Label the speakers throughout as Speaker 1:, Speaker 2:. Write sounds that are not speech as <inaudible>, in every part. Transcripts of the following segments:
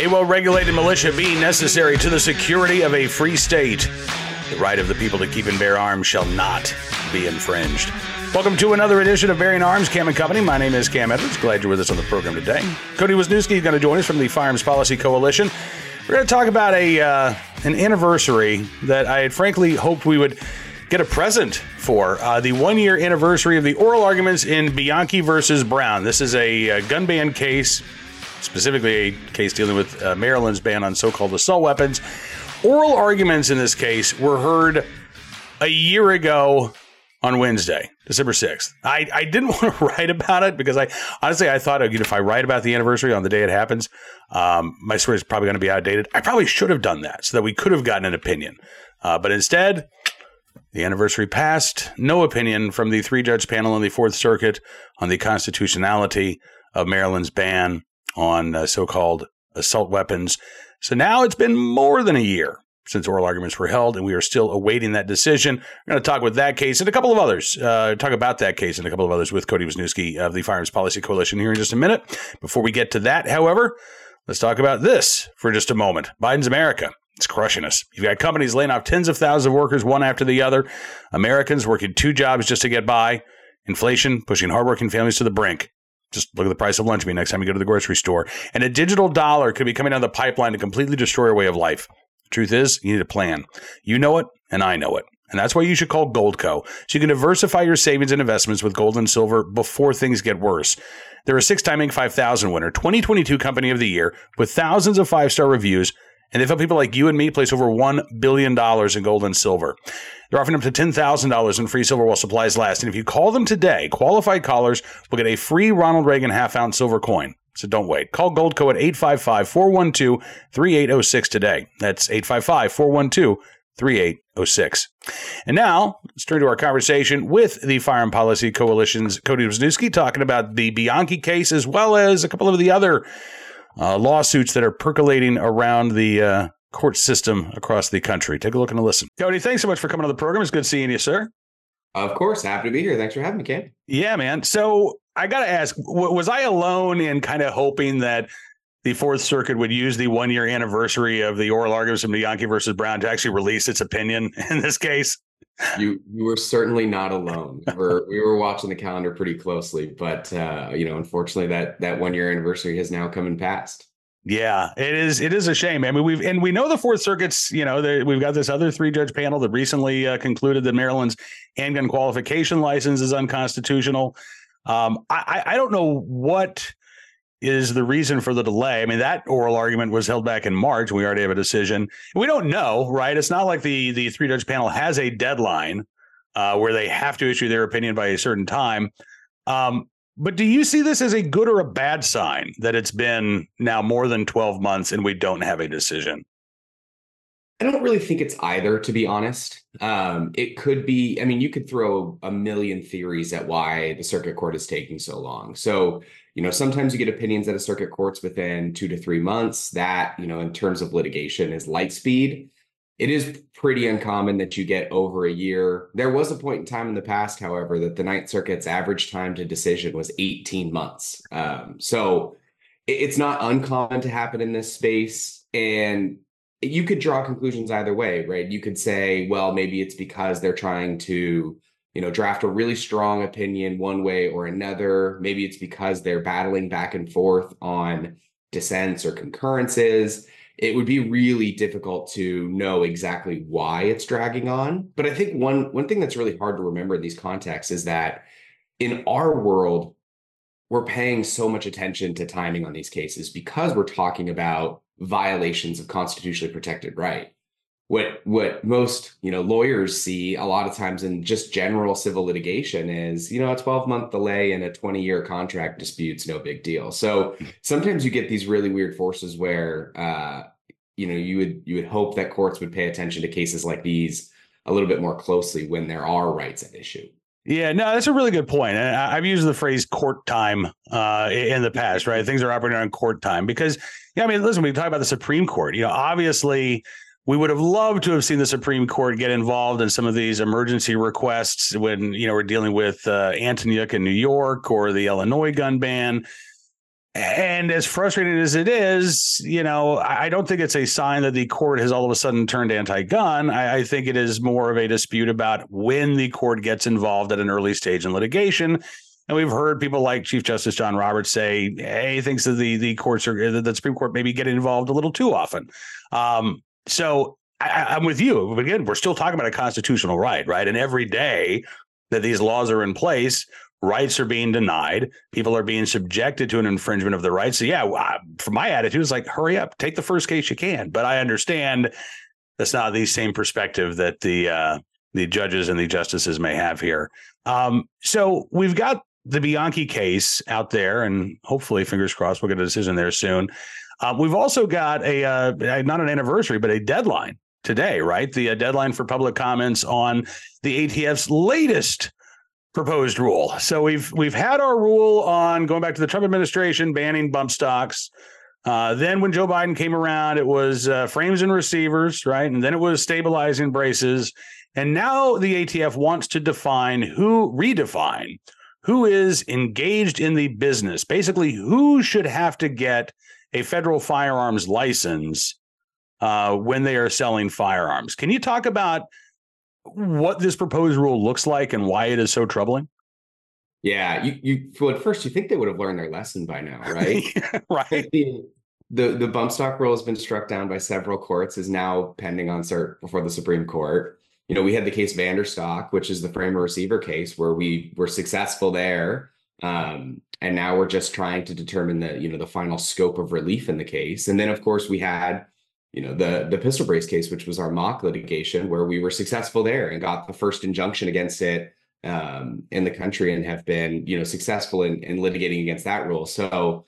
Speaker 1: A well regulated militia being necessary to the security of a free state. The right of the people to keep and bear arms shall not be infringed. Welcome to another edition of Bearing Arms, Cam and Company. My name is Cam Edwards. Glad you're with us on the program today. Cody Wisniewski is going to join us from the Firearms Policy Coalition. We're going to talk about a uh, an anniversary that I had frankly hoped we would get a present for uh, the one year anniversary of the oral arguments in Bianchi versus Brown. This is a, a gun ban case specifically a case dealing with uh, Maryland's ban on so called assault weapons. Oral arguments in this case were heard a year ago on Wednesday, December 6th. I, I didn't <laughs> want to write about it because I honestly I thought if I write about the anniversary on the day it happens, um, my story is probably going to be outdated. I probably should have done that so that we could have gotten an opinion. Uh, but instead, the anniversary passed. No opinion from the three judge panel in the Fourth Circuit on the constitutionality of Maryland's ban on uh, so called assault weapons. So now it's been more than a year since oral arguments were held, and we are still awaiting that decision. We're going to talk with that case and a couple of others. Uh, talk about that case and a couple of others with Cody Wisniewski of the Firearms Policy Coalition here in just a minute. Before we get to that, however, let's talk about this for just a moment. Biden's America. It's crushing us. You've got companies laying off tens of thousands of workers one after the other. Americans working two jobs just to get by. Inflation pushing hardworking families to the brink. Just look at the price of lunch meat next time you go to the grocery store. And a digital dollar could be coming down the pipeline to completely destroy our way of life. The truth is, you need a plan. You know it, and I know it. And that's why you should call Goldco. So you can diversify your savings and investments with gold and silver before things get worse. They're a six time Inc. 5000 winner, 2022 Company of the Year, with thousands of five star reviews and they've helped people like you and me place over $1 billion in gold and silver. They're offering up to $10,000 in free silver while supplies last. And if you call them today, qualified callers will get a free Ronald Reagan half ounce silver coin. So don't wait. Call Goldco at 855 412 3806 today. That's 855 412 3806. And now, let's turn to our conversation with the Firearm Policy Coalition's Cody Wisniewski, talking about the Bianchi case as well as a couple of the other uh, lawsuits that are percolating around the uh, court system across the country. Take a look and a listen. Cody, thanks so much for coming on the program. It's good seeing you, sir.
Speaker 2: Of course, happy to be here. Thanks for having me, Cam.
Speaker 1: Yeah, man. So I got to ask, w- was I alone in kind of hoping that the Fourth Circuit would use the one year anniversary of the oral arguments of Bianchi versus Brown to actually release its opinion <laughs> in this case?
Speaker 2: You you were certainly not alone. <laughs> We're, we were watching the calendar pretty closely, but uh, you know, unfortunately, that that one year anniversary has now come and passed.
Speaker 1: Yeah, it is. It is a shame. I mean, we've and we know the Fourth Circuit's. You know, we've got this other three judge panel that recently uh, concluded that Maryland's handgun qualification license is unconstitutional. Um, I, I don't know what is the reason for the delay. I mean, that oral argument was held back in March. We already have a decision. We don't know, right? It's not like the the three judge panel has a deadline uh, where they have to issue their opinion by a certain time. Um, but do you see this as a good or a bad sign that it's been now more than 12 months and we don't have a decision?
Speaker 2: I don't really think it's either, to be honest. Um, it could be, I mean, you could throw a million theories at why the circuit court is taking so long. So, you know, sometimes you get opinions at a circuit courts within two to three months. That, you know, in terms of litigation is light speed. It is pretty uncommon that you get over a year. There was a point in time in the past, however, that the Ninth Circuit's average time to decision was 18 months. Um, so it's not uncommon to happen in this space. And you could draw conclusions either way, right? You could say, well, maybe it's because they're trying to, you know, draft a really strong opinion one way or another. Maybe it's because they're battling back and forth on dissents or concurrences. It would be really difficult to know exactly why it's dragging on. But I think one one thing that's really hard to remember in these contexts is that in our world, we're paying so much attention to timing on these cases because we're talking about violations of constitutionally protected right what what most you know lawyers see a lot of times in just general civil litigation is you know a 12 month delay in a 20 year contract dispute's no big deal so sometimes you get these really weird forces where uh you know you would you would hope that courts would pay attention to cases like these a little bit more closely when there are rights at issue
Speaker 1: yeah, no, that's a really good point. And I've used the phrase court time uh, in the past, right? Things are operating on court time because, yeah, I mean, listen, we talk about the Supreme Court. You know, obviously, we would have loved to have seen the Supreme Court get involved in some of these emergency requests when, you know, we're dealing with uh, Antonyuk in New York or the Illinois gun ban. And as frustrating as it is, you know, I don't think it's a sign that the court has all of a sudden turned anti gun. I, I, think it is more of a dispute about when the court gets involved at an early stage in litigation. And we've heard people like Chief Justice John Roberts say, hey, he thinks that the, the courts are, the Supreme Court maybe getting involved a little too often. Um, so I, I'm with you. Again, we're still talking about a constitutional right, right? And every day that these laws are in place, rights are being denied people are being subjected to an infringement of the rights so yeah from my attitude it's like hurry up take the first case you can but i understand that's not the same perspective that the uh, the judges and the justices may have here um, so we've got the bianchi case out there and hopefully fingers crossed we'll get a decision there soon uh, we've also got a uh, not an anniversary but a deadline today right the uh, deadline for public comments on the atf's latest proposed rule. So we've we've had our rule on going back to the Trump administration banning bump stocks. Uh, then when Joe Biden came around, it was uh, frames and receivers, right? And then it was stabilizing braces. And now the ATF wants to define who redefine who is engaged in the business. Basically, who should have to get a federal firearms license uh, when they are selling firearms. Can you talk about what this proposed rule looks like and why it is so troubling?
Speaker 2: Yeah, you you well at first you think they would have learned their lesson by now, right? <laughs>
Speaker 1: right.
Speaker 2: The, the the bump stock rule has been struck down by several courts, is now pending on cert before the Supreme Court. You know, we had the case Vanderstock, which is the framer receiver case, where we were successful there. Um, and now we're just trying to determine the, you know, the final scope of relief in the case. And then of course we had you know the the pistol brace case which was our mock litigation where we were successful there and got the first injunction against it um, in the country and have been you know successful in, in litigating against that rule so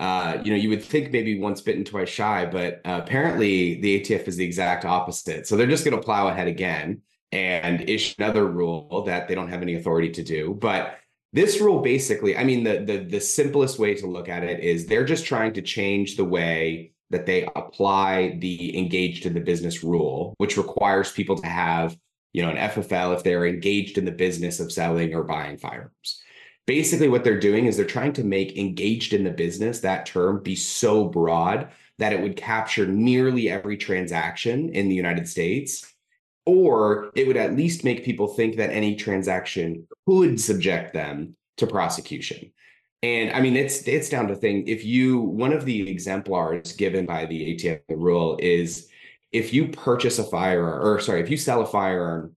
Speaker 2: uh, you know you would think maybe once bitten twice shy but uh, apparently the atf is the exact opposite so they're just going to plow ahead again and issue another rule that they don't have any authority to do but this rule basically i mean the the, the simplest way to look at it is they're just trying to change the way that they apply the engaged in the business rule, which requires people to have, you know, an FFL if they're engaged in the business of selling or buying firearms. Basically, what they're doing is they're trying to make engaged in the business, that term, be so broad that it would capture nearly every transaction in the United States. Or it would at least make people think that any transaction could subject them to prosecution. And I mean, it's it's down to thing. If you one of the exemplars given by the ATF rule is if you purchase a firearm, or sorry, if you sell a firearm,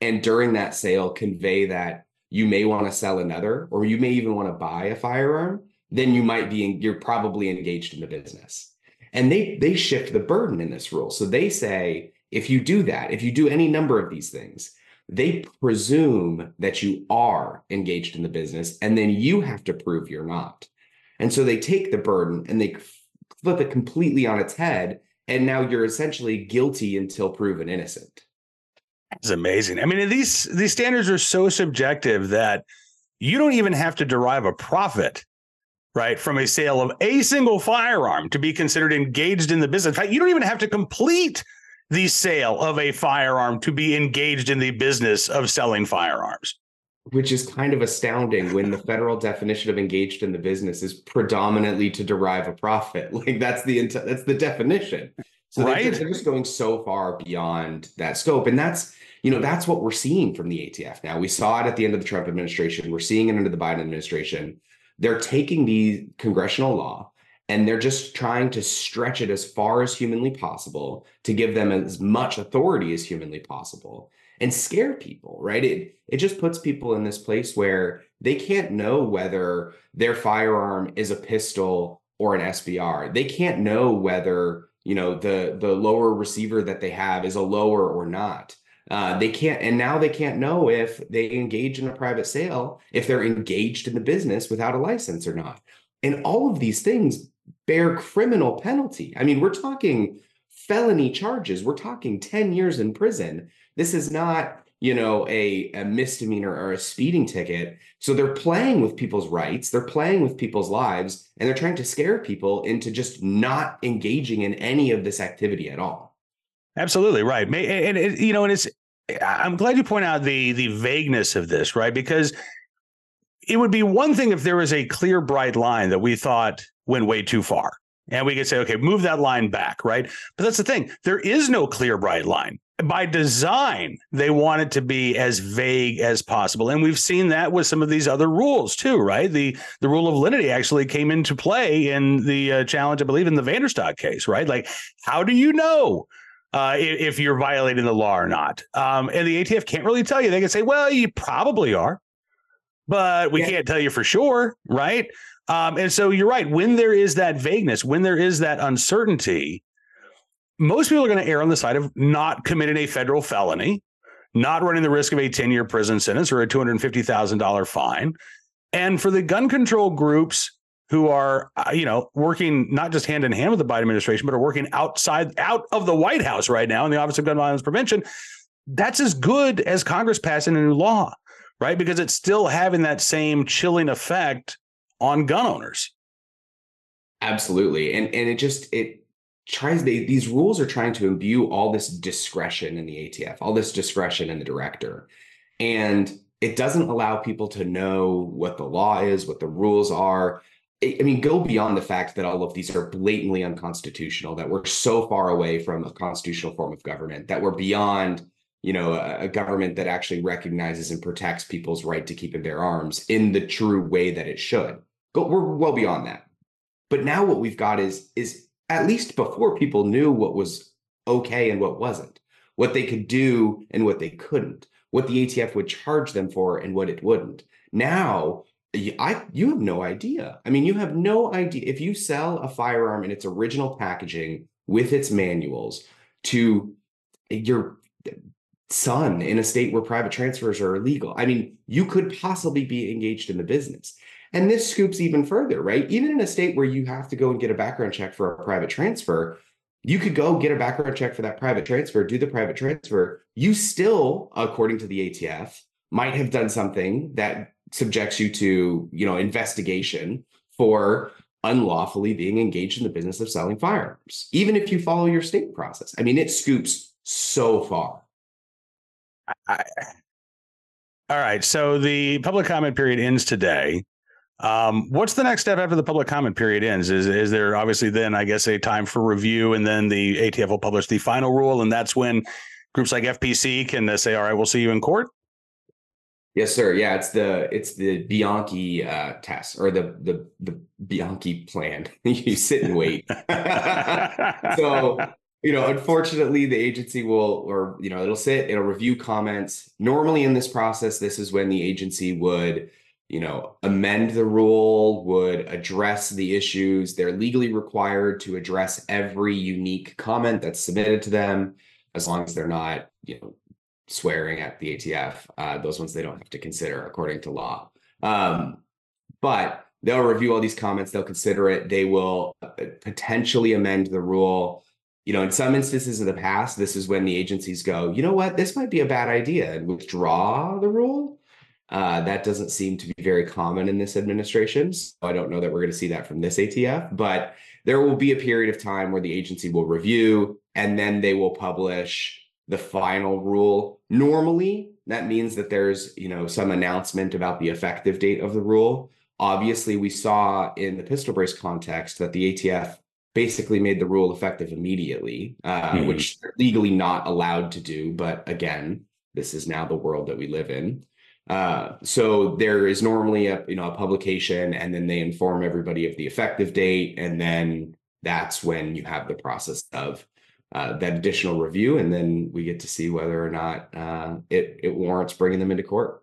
Speaker 2: and during that sale convey that you may want to sell another, or you may even want to buy a firearm, then you might be in, you're probably engaged in the business. And they they shift the burden in this rule. So they say if you do that, if you do any number of these things, they presume that you are engaged in the business and then you have to prove you're not. And so they take the burden and they flip it completely on its head. And now you're essentially guilty until proven innocent.
Speaker 1: It's amazing. I mean, these these standards are so subjective that you don't even have to derive a profit, right, from a sale of a single firearm to be considered engaged in the business. In fact, you don't even have to complete the sale of a firearm to be engaged in the business of selling firearms.
Speaker 2: Which is kind of astounding when the federal definition of engaged in the business is predominantly to derive a profit. <laughs> Like that's the that's the definition. So right? they're, they're just going so far beyond that scope, and that's you know that's what we're seeing from the ATF now. We saw it at the end of the Trump administration. We're seeing it under the Biden administration. They're taking the congressional law and they're just trying to stretch it as far as humanly possible to give them as much authority as humanly possible and scare people right it it just puts people in this place where they can't know whether their firearm is a pistol or an SBR they can't know whether you know the the lower receiver that they have is a lower or not uh, they can't and now they can't know if they engage in a private sale if they're engaged in the business without a license or not and all of these things bear criminal penalty. I mean, we're talking felony charges. We're talking 10 years in prison. This is not, you know, a, a misdemeanor or a speeding ticket. So they're playing with people's rights, they're playing with people's lives, and they're trying to scare people into just not engaging in any of this activity at all.
Speaker 1: Absolutely right. And, and you know, and it's I'm glad you point out the the vagueness of this, right? Because it would be one thing if there was a clear, bright line that we thought went way too far. And we could say, okay, move that line back, right? But that's the thing. There is no clear, bright line. By design, they want it to be as vague as possible. And we've seen that with some of these other rules too, right? The the rule of lenity actually came into play in the uh, challenge, I believe, in the Vanderstock case, right? Like, how do you know uh, if you're violating the law or not. Um, and the ATF can't really tell you. They can say, well, you probably are, but we yeah. can't tell you for sure, right? Um, and so you're right. When there is that vagueness, when there is that uncertainty, most people are going to err on the side of not committing a federal felony, not running the risk of a 10 year prison sentence or a $250,000 fine. And for the gun control groups who are, uh, you know, working not just hand in hand with the Biden administration, but are working outside, out of the White House right now in the Office of Gun Violence Prevention. That's as good as Congress passing a new law, right? Because it's still having that same chilling effect on gun owners.
Speaker 2: Absolutely, and and it just it tries they, these rules are trying to imbue all this discretion in the ATF, all this discretion in the director, and it doesn't allow people to know what the law is, what the rules are I mean, go beyond the fact that all of these are blatantly unconstitutional, that we're so far away from a constitutional form of government, that we're beyond, you know, a, a government that actually recognizes and protects people's right to keep and bear arms in the true way that it should. Go, we're well beyond that. But now what we've got is is at least before people knew what was okay and what wasn't, what they could do and what they couldn't, what the ATF would charge them for and what it wouldn't. Now I you have no idea. I mean, you have no idea if you sell a firearm in its original packaging with its manuals to your son in a state where private transfers are illegal. I mean, you could possibly be engaged in the business. And this scoops even further, right? Even in a state where you have to go and get a background check for a private transfer, you could go get a background check for that private transfer, do the private transfer. You still, according to the ATF, might have done something that subjects you to, you know, investigation for unlawfully being engaged in the business of selling firearms, even if you follow your state process. I mean, it scoops so far.
Speaker 1: I, all right. So the public comment period ends today. Um, what's the next step after the public comment period ends? Is is there obviously then I guess a time for review, and then the ATF will publish the final rule, and that's when groups like FPC can uh, say, "All right, we'll see you in court."
Speaker 2: Yes, sir. Yeah, it's the it's the Bianchi uh, test or the the the Bianchi plan. <laughs> you sit and wait. <laughs> so you know, unfortunately, the agency will or you know it'll sit, it'll review comments. Normally, in this process, this is when the agency would you know amend the rule, would address the issues. They're legally required to address every unique comment that's submitted to them, as long as they're not you know swearing at the ATF. Uh, those ones they don't have to consider according to law. Um, but they'll review all these comments, they'll consider it, they will uh, potentially amend the rule. You know, in some instances in the past, this is when the agencies go, you know what, this might be a bad idea and withdraw the rule. Uh, that doesn't seem to be very common in this administration. So I don't know that we're going to see that from this ATF, but there will be a period of time where the agency will review and then they will publish the final rule. Normally, that means that there's, you know, some announcement about the effective date of the rule. Obviously, we saw in the pistol brace context that the ATF basically made the rule effective immediately, uh, mm-hmm. which they're legally not allowed to do. But again, this is now the world that we live in. Uh, so there is normally a you know a publication, and then they inform everybody of the effective date, and then that's when you have the process of uh, that additional review, and then we get to see whether or not uh, it it warrants bringing them into court.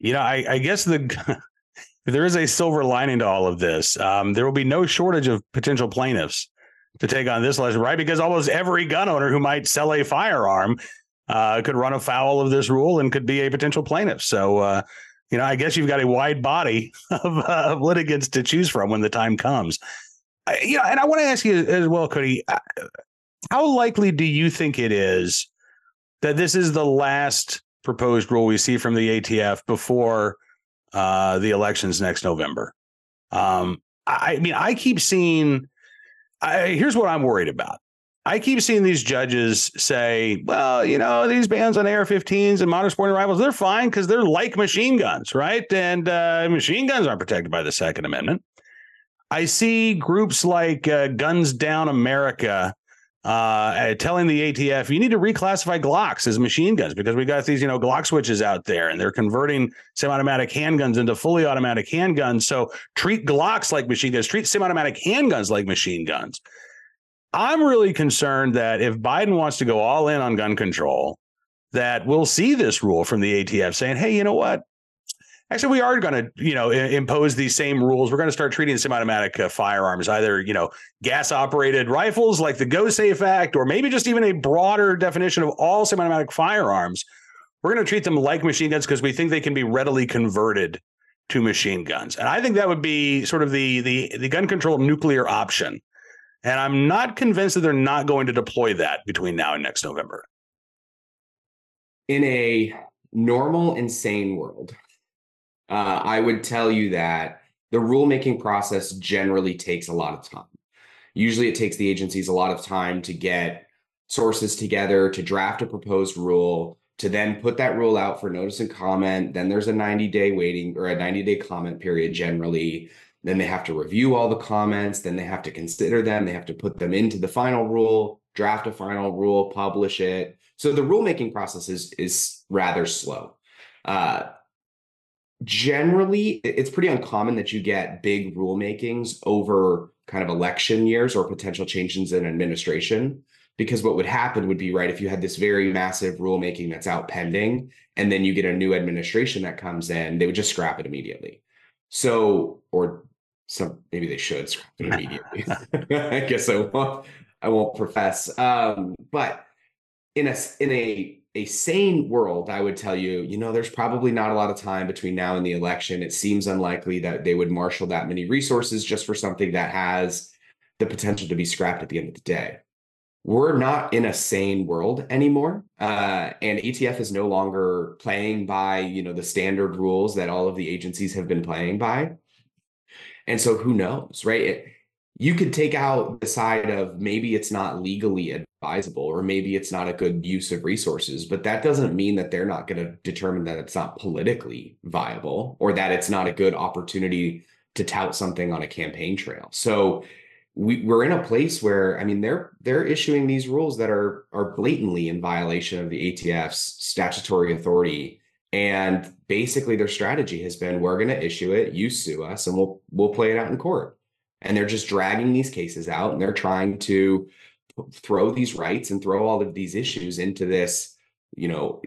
Speaker 1: You know, I, I guess the <laughs> there is a silver lining to all of this, um, there will be no shortage of potential plaintiffs to take on this lesson, right? Because almost every gun owner who might sell a firearm uh, could run afoul of this rule and could be a potential plaintiff. So, uh, you know, I guess you've got a wide body <laughs> of, uh, of litigants to choose from when the time comes. I, you know, and I want to ask you as well, Cody. How likely do you think it is that this is the last proposed rule we see from the ATF before uh, the elections next November? Um, I, I, mean, I keep seeing. I, here's what I'm worried about. I keep seeing these judges say, well, you know, these bans on AR 15s and modern sporting rifles, they're fine because they're like machine guns, right? And uh, machine guns aren't protected by the Second Amendment. I see groups like uh, Guns Down America uh, telling the ATF, you need to reclassify Glocks as machine guns because we got these, you know, Glock switches out there and they're converting semi-automatic handguns into fully automatic handguns. So treat Glocks like machine guns, treat semi-automatic handguns like machine guns. I'm really concerned that if Biden wants to go all in on gun control, that we'll see this rule from the ATF saying, hey, you know what? Actually, we are going to, you know, impose these same rules. We're going to start treating semi-automatic uh, firearms either, you know, gas-operated rifles like the Go Safe Act, or maybe just even a broader definition of all semi-automatic firearms. We're going to treat them like machine guns because we think they can be readily converted to machine guns, and I think that would be sort of the the the gun control nuclear option. And I'm not convinced that they're not going to deploy that between now and next November.
Speaker 2: In a normal, insane world, uh, I would tell you that the rulemaking process generally takes a lot of time. Usually, it takes the agencies a lot of time to get sources together to draft a proposed rule, to then put that rule out for notice and comment. Then there's a 90 day waiting or a 90 day comment period generally. Then they have to review all the comments. Then they have to consider them. They have to put them into the final rule, draft a final rule, publish it. So the rulemaking process is is rather slow. Uh, generally it's pretty uncommon that you get big rulemakings over kind of election years or potential changes in administration because what would happen would be right if you had this very massive rulemaking that's out pending and then you get a new administration that comes in they would just scrap it immediately. So or some maybe they should scrap it immediately. <laughs> I guess i won't i won't profess. Um but in a in a a sane world, I would tell you, you know, there's probably not a lot of time between now and the election. It seems unlikely that they would marshal that many resources just for something that has the potential to be scrapped at the end of the day. We're not in a sane world anymore, uh, and ATF is no longer playing by you know the standard rules that all of the agencies have been playing by. And so, who knows, right? It, you could take out the side of maybe it's not legally advisable or maybe it's not a good use of resources but that doesn't mean that they're not going to determine that it's not politically viable or that it's not a good opportunity to tout something on a campaign trail. So we, we're in a place where i mean they're they're issuing these rules that are are blatantly in violation of the atf's statutory authority. And basically their strategy has been we're going to issue it you sue us and we'll we'll play it out in court and they're just dragging these cases out and they're trying to throw these rights and throw all of these issues into this you know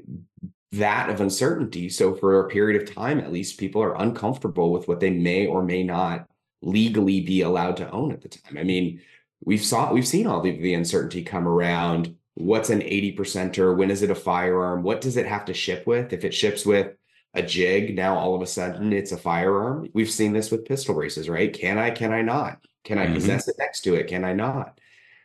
Speaker 2: that of uncertainty. So for a period of time at least people are uncomfortable with what they may or may not legally be allowed to own at the time. I mean we've saw we've seen all the, the uncertainty come around. What's an 80 or when is it a firearm? What does it have to ship with? If it ships with a jig now all of a sudden it's a firearm. We've seen this with pistol braces right? Can i can i not? Can i mm-hmm. possess it next to it? Can i not?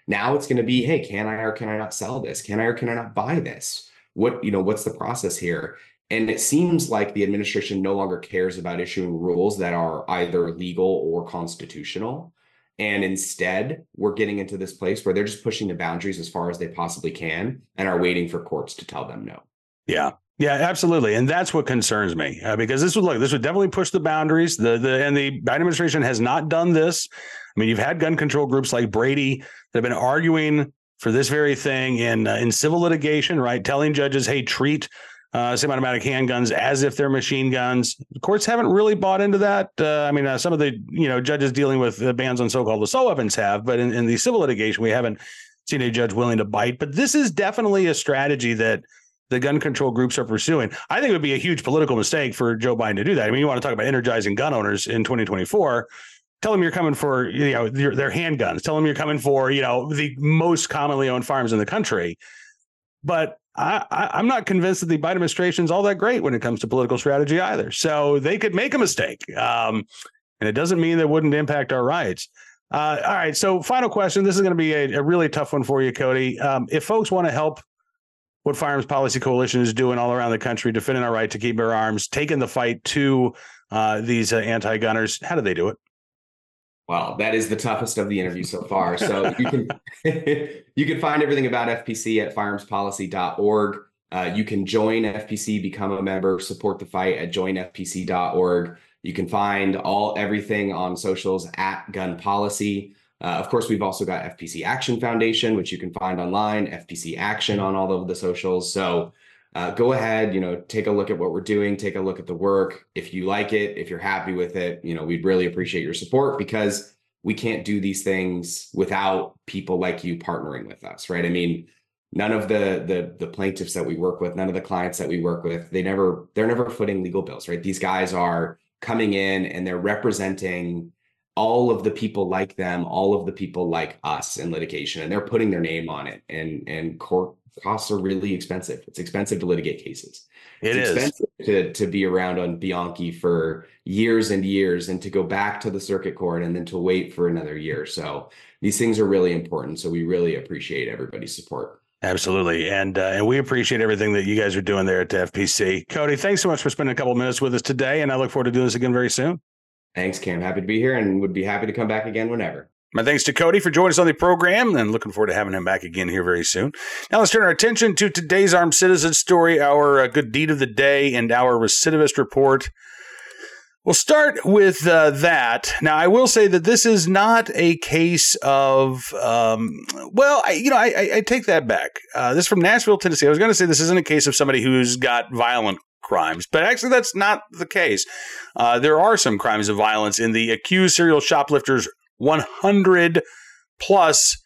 Speaker 2: Now it's going to be hey can i or can i not sell this? Can i or can i not buy this? What you know what's the process here? And it seems like the administration no longer cares about issuing rules that are either legal or constitutional. And instead we're getting into this place where they're just pushing the boundaries as far as they possibly can and are waiting for courts to tell them no.
Speaker 1: Yeah yeah, absolutely, and that's what concerns me uh, because this would look this would definitely push the boundaries. The the and the Biden administration has not done this. I mean, you've had gun control groups like Brady that have been arguing for this very thing in uh, in civil litigation, right? Telling judges, "Hey, treat uh, semi-automatic handguns as if they're machine guns." The courts haven't really bought into that. Uh, I mean, uh, some of the you know judges dealing with the bans on so-called assault weapons have, but in, in the civil litigation, we haven't seen a judge willing to bite. But this is definitely a strategy that the gun control groups are pursuing. I think it would be a huge political mistake for Joe Biden to do that. I mean, you want to talk about energizing gun owners in 2024. Tell them you're coming for you know their, their handguns. Tell them you're coming for you know the most commonly owned firearms in the country. But I, I, am not convinced that the Biden administration is all that great when it comes to political strategy either. So they could make a mistake, um, and it doesn't mean that wouldn't impact our rights. Uh, all right. So final question. This is going to be a, a, really tough one for you, Cody. Um, if folks want to help what Firearms Policy Coalition is doing all around the country, defending our right to keep our arms, taking the fight to uh, these uh, anti-gunners. How do they do it?
Speaker 2: Well, that is the toughest of the interview so far. So you can <laughs> you can find everything about FPC at firearmspolicy.org. Uh, you can join FPC, become a member, support the fight at joinfpc.org. You can find all everything on socials at Gun Policy. Uh, of course, we've also got FPC Action Foundation, which you can find online, FPC Action on all of the socials. So uh, go ahead, you know, take a look at what we're doing, take a look at the work. If you like it, if you're happy with it, you know, we'd really appreciate your support because we can't do these things without people like you partnering with us, right? I mean, none of the the the plaintiffs that we work with, none of the clients that we work with, they never they're never footing legal bills, right? These guys are coming in and they're representing all of the people like them, all of the people like us in litigation, and they're putting their name on it. And and court costs are really expensive. It's expensive to litigate cases.
Speaker 1: It
Speaker 2: it's
Speaker 1: is.
Speaker 2: expensive to to be around on Bianchi for years and years, and to go back to the circuit court and then to wait for another year. So these things are really important. So we really appreciate everybody's support.
Speaker 1: Absolutely, and uh, and we appreciate everything that you guys are doing there at the FPC. Cody, thanks so much for spending a couple minutes with us today, and I look forward to doing this again very soon.
Speaker 2: Thanks, Cam. Happy to be here and would be happy to come back again whenever.
Speaker 1: My thanks to Cody for joining us on the program and looking forward to having him back again here very soon. Now let's turn our attention to today's armed citizen story, our uh, good deed of the day, and our recidivist report. We'll start with uh, that. Now, I will say that this is not a case of, um, well, I, you know, I, I, take that back. Uh, this is from Nashville, Tennessee. I was going to say this isn't a case of somebody who's got violent crimes, but actually, that's not the case. Uh, there are some crimes of violence in the accused serial shoplifters 100 plus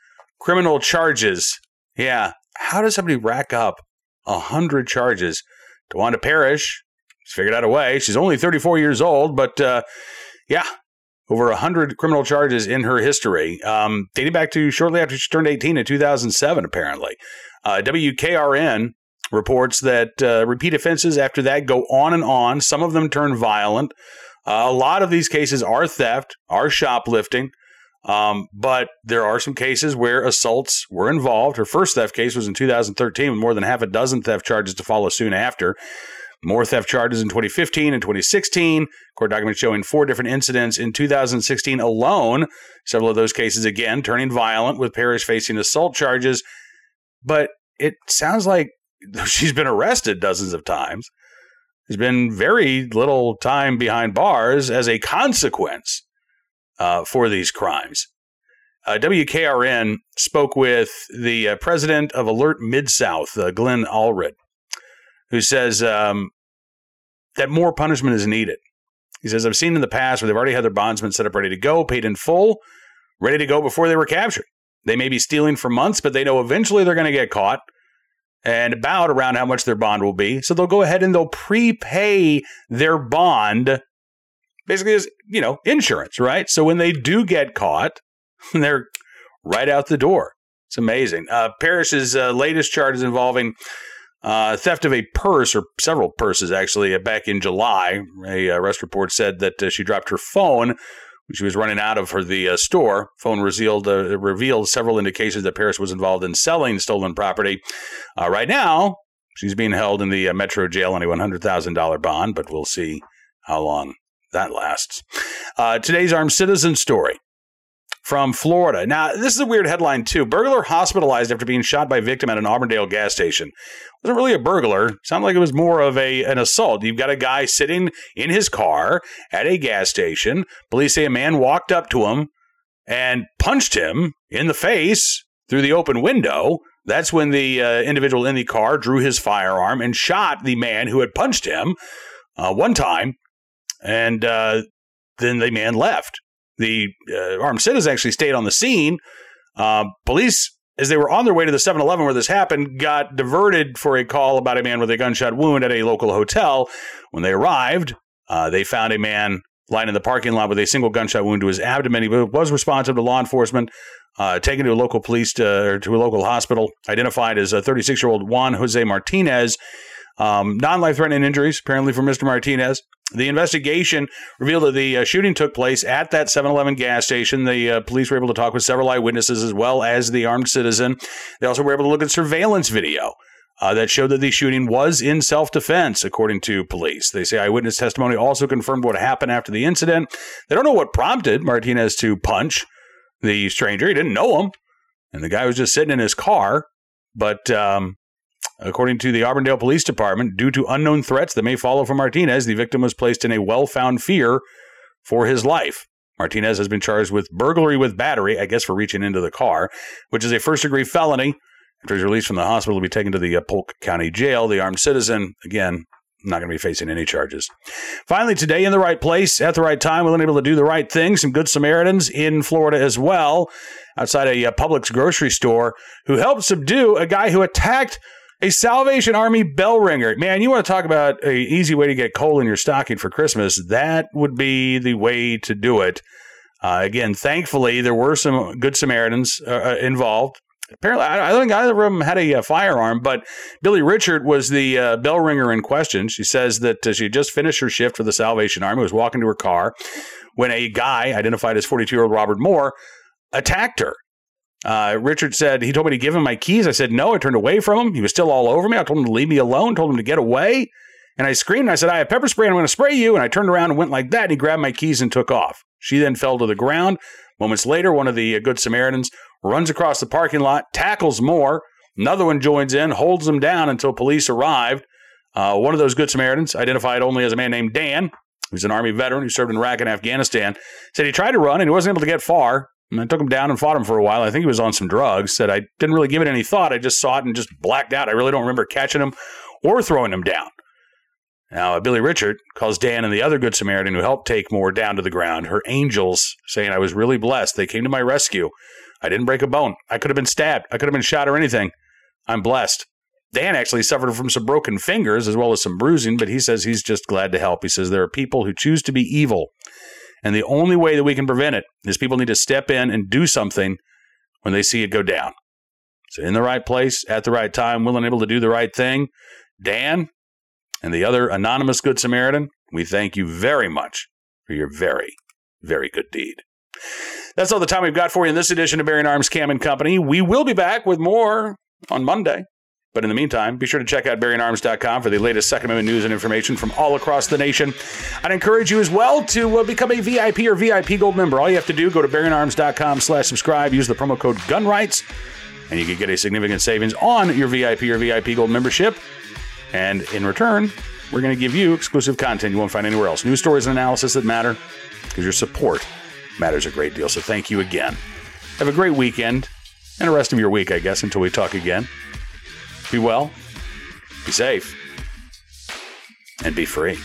Speaker 1: criminal charges. Yeah. How does somebody rack up 100 charges? DeWanda Parrish, she's figured out a way. She's only 34 years old, but uh, yeah, over 100 criminal charges in her history, um, dating back to shortly after she turned 18 in 2007, apparently. Uh, WKRN reports that uh, repeat offenses after that go on and on. Some of them turn violent. Uh, a lot of these cases are theft, are shoplifting. Um, but there are some cases where assaults were involved. Her first theft case was in 2013 with more than half a dozen theft charges to follow soon after. More theft charges in 2015 and 2016. Court documents showing four different incidents in 2016 alone. Several of those cases, again, turning violent with Parrish facing assault charges. But it sounds like <laughs> she's been arrested dozens of times. There's been very little time behind bars as a consequence uh, for these crimes. Uh, WKRN spoke with the uh, president of Alert Mid South, uh, Glenn Allred, who says um, that more punishment is needed. He says, I've seen in the past where they've already had their bondsmen set up ready to go, paid in full, ready to go before they were captured. They may be stealing for months, but they know eventually they're going to get caught and about around how much their bond will be. So they'll go ahead and they'll prepay their bond basically as, you know, insurance, right? So when they do get caught, <laughs> they're right out the door. It's amazing. Uh, Parrish's uh, latest charges involving uh, theft of a purse or several purses, actually, uh, back in July. A arrest report said that uh, she dropped her phone when she was running out of her the uh, store. Phone revealed revealed several indications that Parrish was involved in selling stolen property. right now, she's being held in the Metro jail on a one hundred thousand dollar bond, but we'll see how long that lasts. Uh, today's armed citizen story from Florida. Now, this is a weird headline, too. Burglar hospitalized after being shot by victim at an Auburndale gas station. Wasn't really a burglar. Sounded like it was more of a an assault. You've got a guy sitting in his car at a gas station. Police say a man walked up to him and punched him in the face through the open window. That's when the uh, individual in the car drew his firearm and shot the man who had punched him uh, one time and uh, then the man left. The uh, armed citizens actually stayed on the scene. Uh, police, as they were on their way to the 7 Eleven where this happened, got diverted for a call about a man with a gunshot wound at a local hotel. When they arrived, uh, they found a man lying in the parking lot with a single gunshot wound to his abdomen. He was responsive to law enforcement. Uh, taken to a local police to, or to a local hospital, identified as a 36 year old Juan Jose Martinez. Um, non life threatening injuries, apparently, for Mr. Martinez. The investigation revealed that the uh, shooting took place at that 7 Eleven gas station. The uh, police were able to talk with several eyewitnesses as well as the armed citizen. They also were able to look at surveillance video uh, that showed that the shooting was in self defense, according to police. They say eyewitness testimony also confirmed what happened after the incident. They don't know what prompted Martinez to punch the stranger. He didn't know him, and the guy was just sitting in his car. But um, according to the Auburndale Police Department, due to unknown threats that may follow from Martinez, the victim was placed in a well found fear for his life. Martinez has been charged with burglary with battery, I guess for reaching into the car, which is a first degree felony. After he's released from the hospital, he'll be taken to the uh, Polk County Jail. The armed citizen, again, not going to be facing any charges. Finally, today, in the right place, at the right time, willing able to do the right thing. Some good Samaritans in Florida as well, outside a uh, Publix grocery store, who helped subdue a guy who attacked a Salvation Army bell ringer. Man, you want to talk about an easy way to get coal in your stocking for Christmas? That would be the way to do it. Uh, again, thankfully, there were some good Samaritans uh, uh involved. Apparently, I don't think either of them had a, uh, firearm, but Billy Richard was the uh, bell ringer in question. She says that she just finished her shift for the Salvation Army, was walking to her car when a guy identified as 42 year old Robert Moore attacked her. Uh, Richard said he told me to give him my keys. I said no. I turned away from him. He was still all over me. I told him to leave me alone. Told him to get away. And I screamed. And I said, "I have pepper spray. and I'm going to spray you." And I turned around and went like that. And he grabbed my keys and took off. She then fell to the ground. Moments later, one of the uh, Good Samaritans runs across the parking lot, tackles Moore. Another one joins in, holds him down until police arrived. Uh, one of those Good Samaritans, identified only as a man named Dan, who's an Army veteran who served in Iraq and Afghanistan, said he tried to run and he wasn't able to get far. And I took him down and fought him for a while. I think he was on some drugs. Said I didn't really give it any thought. I just saw it and just blacked out. I really don't remember catching him or throwing him down. Now, uh, Billy Richard calls Dan and the other Good Samaritan who helped take Moore down to the ground her angels, saying, I was really blessed. They came to my rescue. I didn't break a bone. I could have been stabbed. I could have been shot or anything. I'm blessed. Dan actually suffered from some broken fingers as well as some bruising, but he says he's just glad to help. He says there are people who choose to be evil, and the only way that we can prevent it is people need to step in and do something when they see it go down. So, in the right place, at the right time, willing and able to do the right thing. Dan, and the other anonymous Good Samaritan, we thank you very much for your very, very good deed. That's all the time we've got for you in this edition of Bearing Arms Cam and Company. We will be back with more on Monday. But in the meantime, be sure to check out bearingarms.com for the latest Second Amendment news and information from all across the nation. I'd encourage you as well to uh, become a VIP or VIP Gold member. All you have to do, go to bearingarms.com slash subscribe, use the promo code GUNRIGHTS, and you can get a significant savings on your VIP or VIP Gold membership. And in return, we're going to give you exclusive content you won't find anywhere else. News stories and analysis that matter because your support matters a great deal. So thank you again. Have a great weekend and the rest of your week, I guess, until we talk again. Be well, be safe, and be free.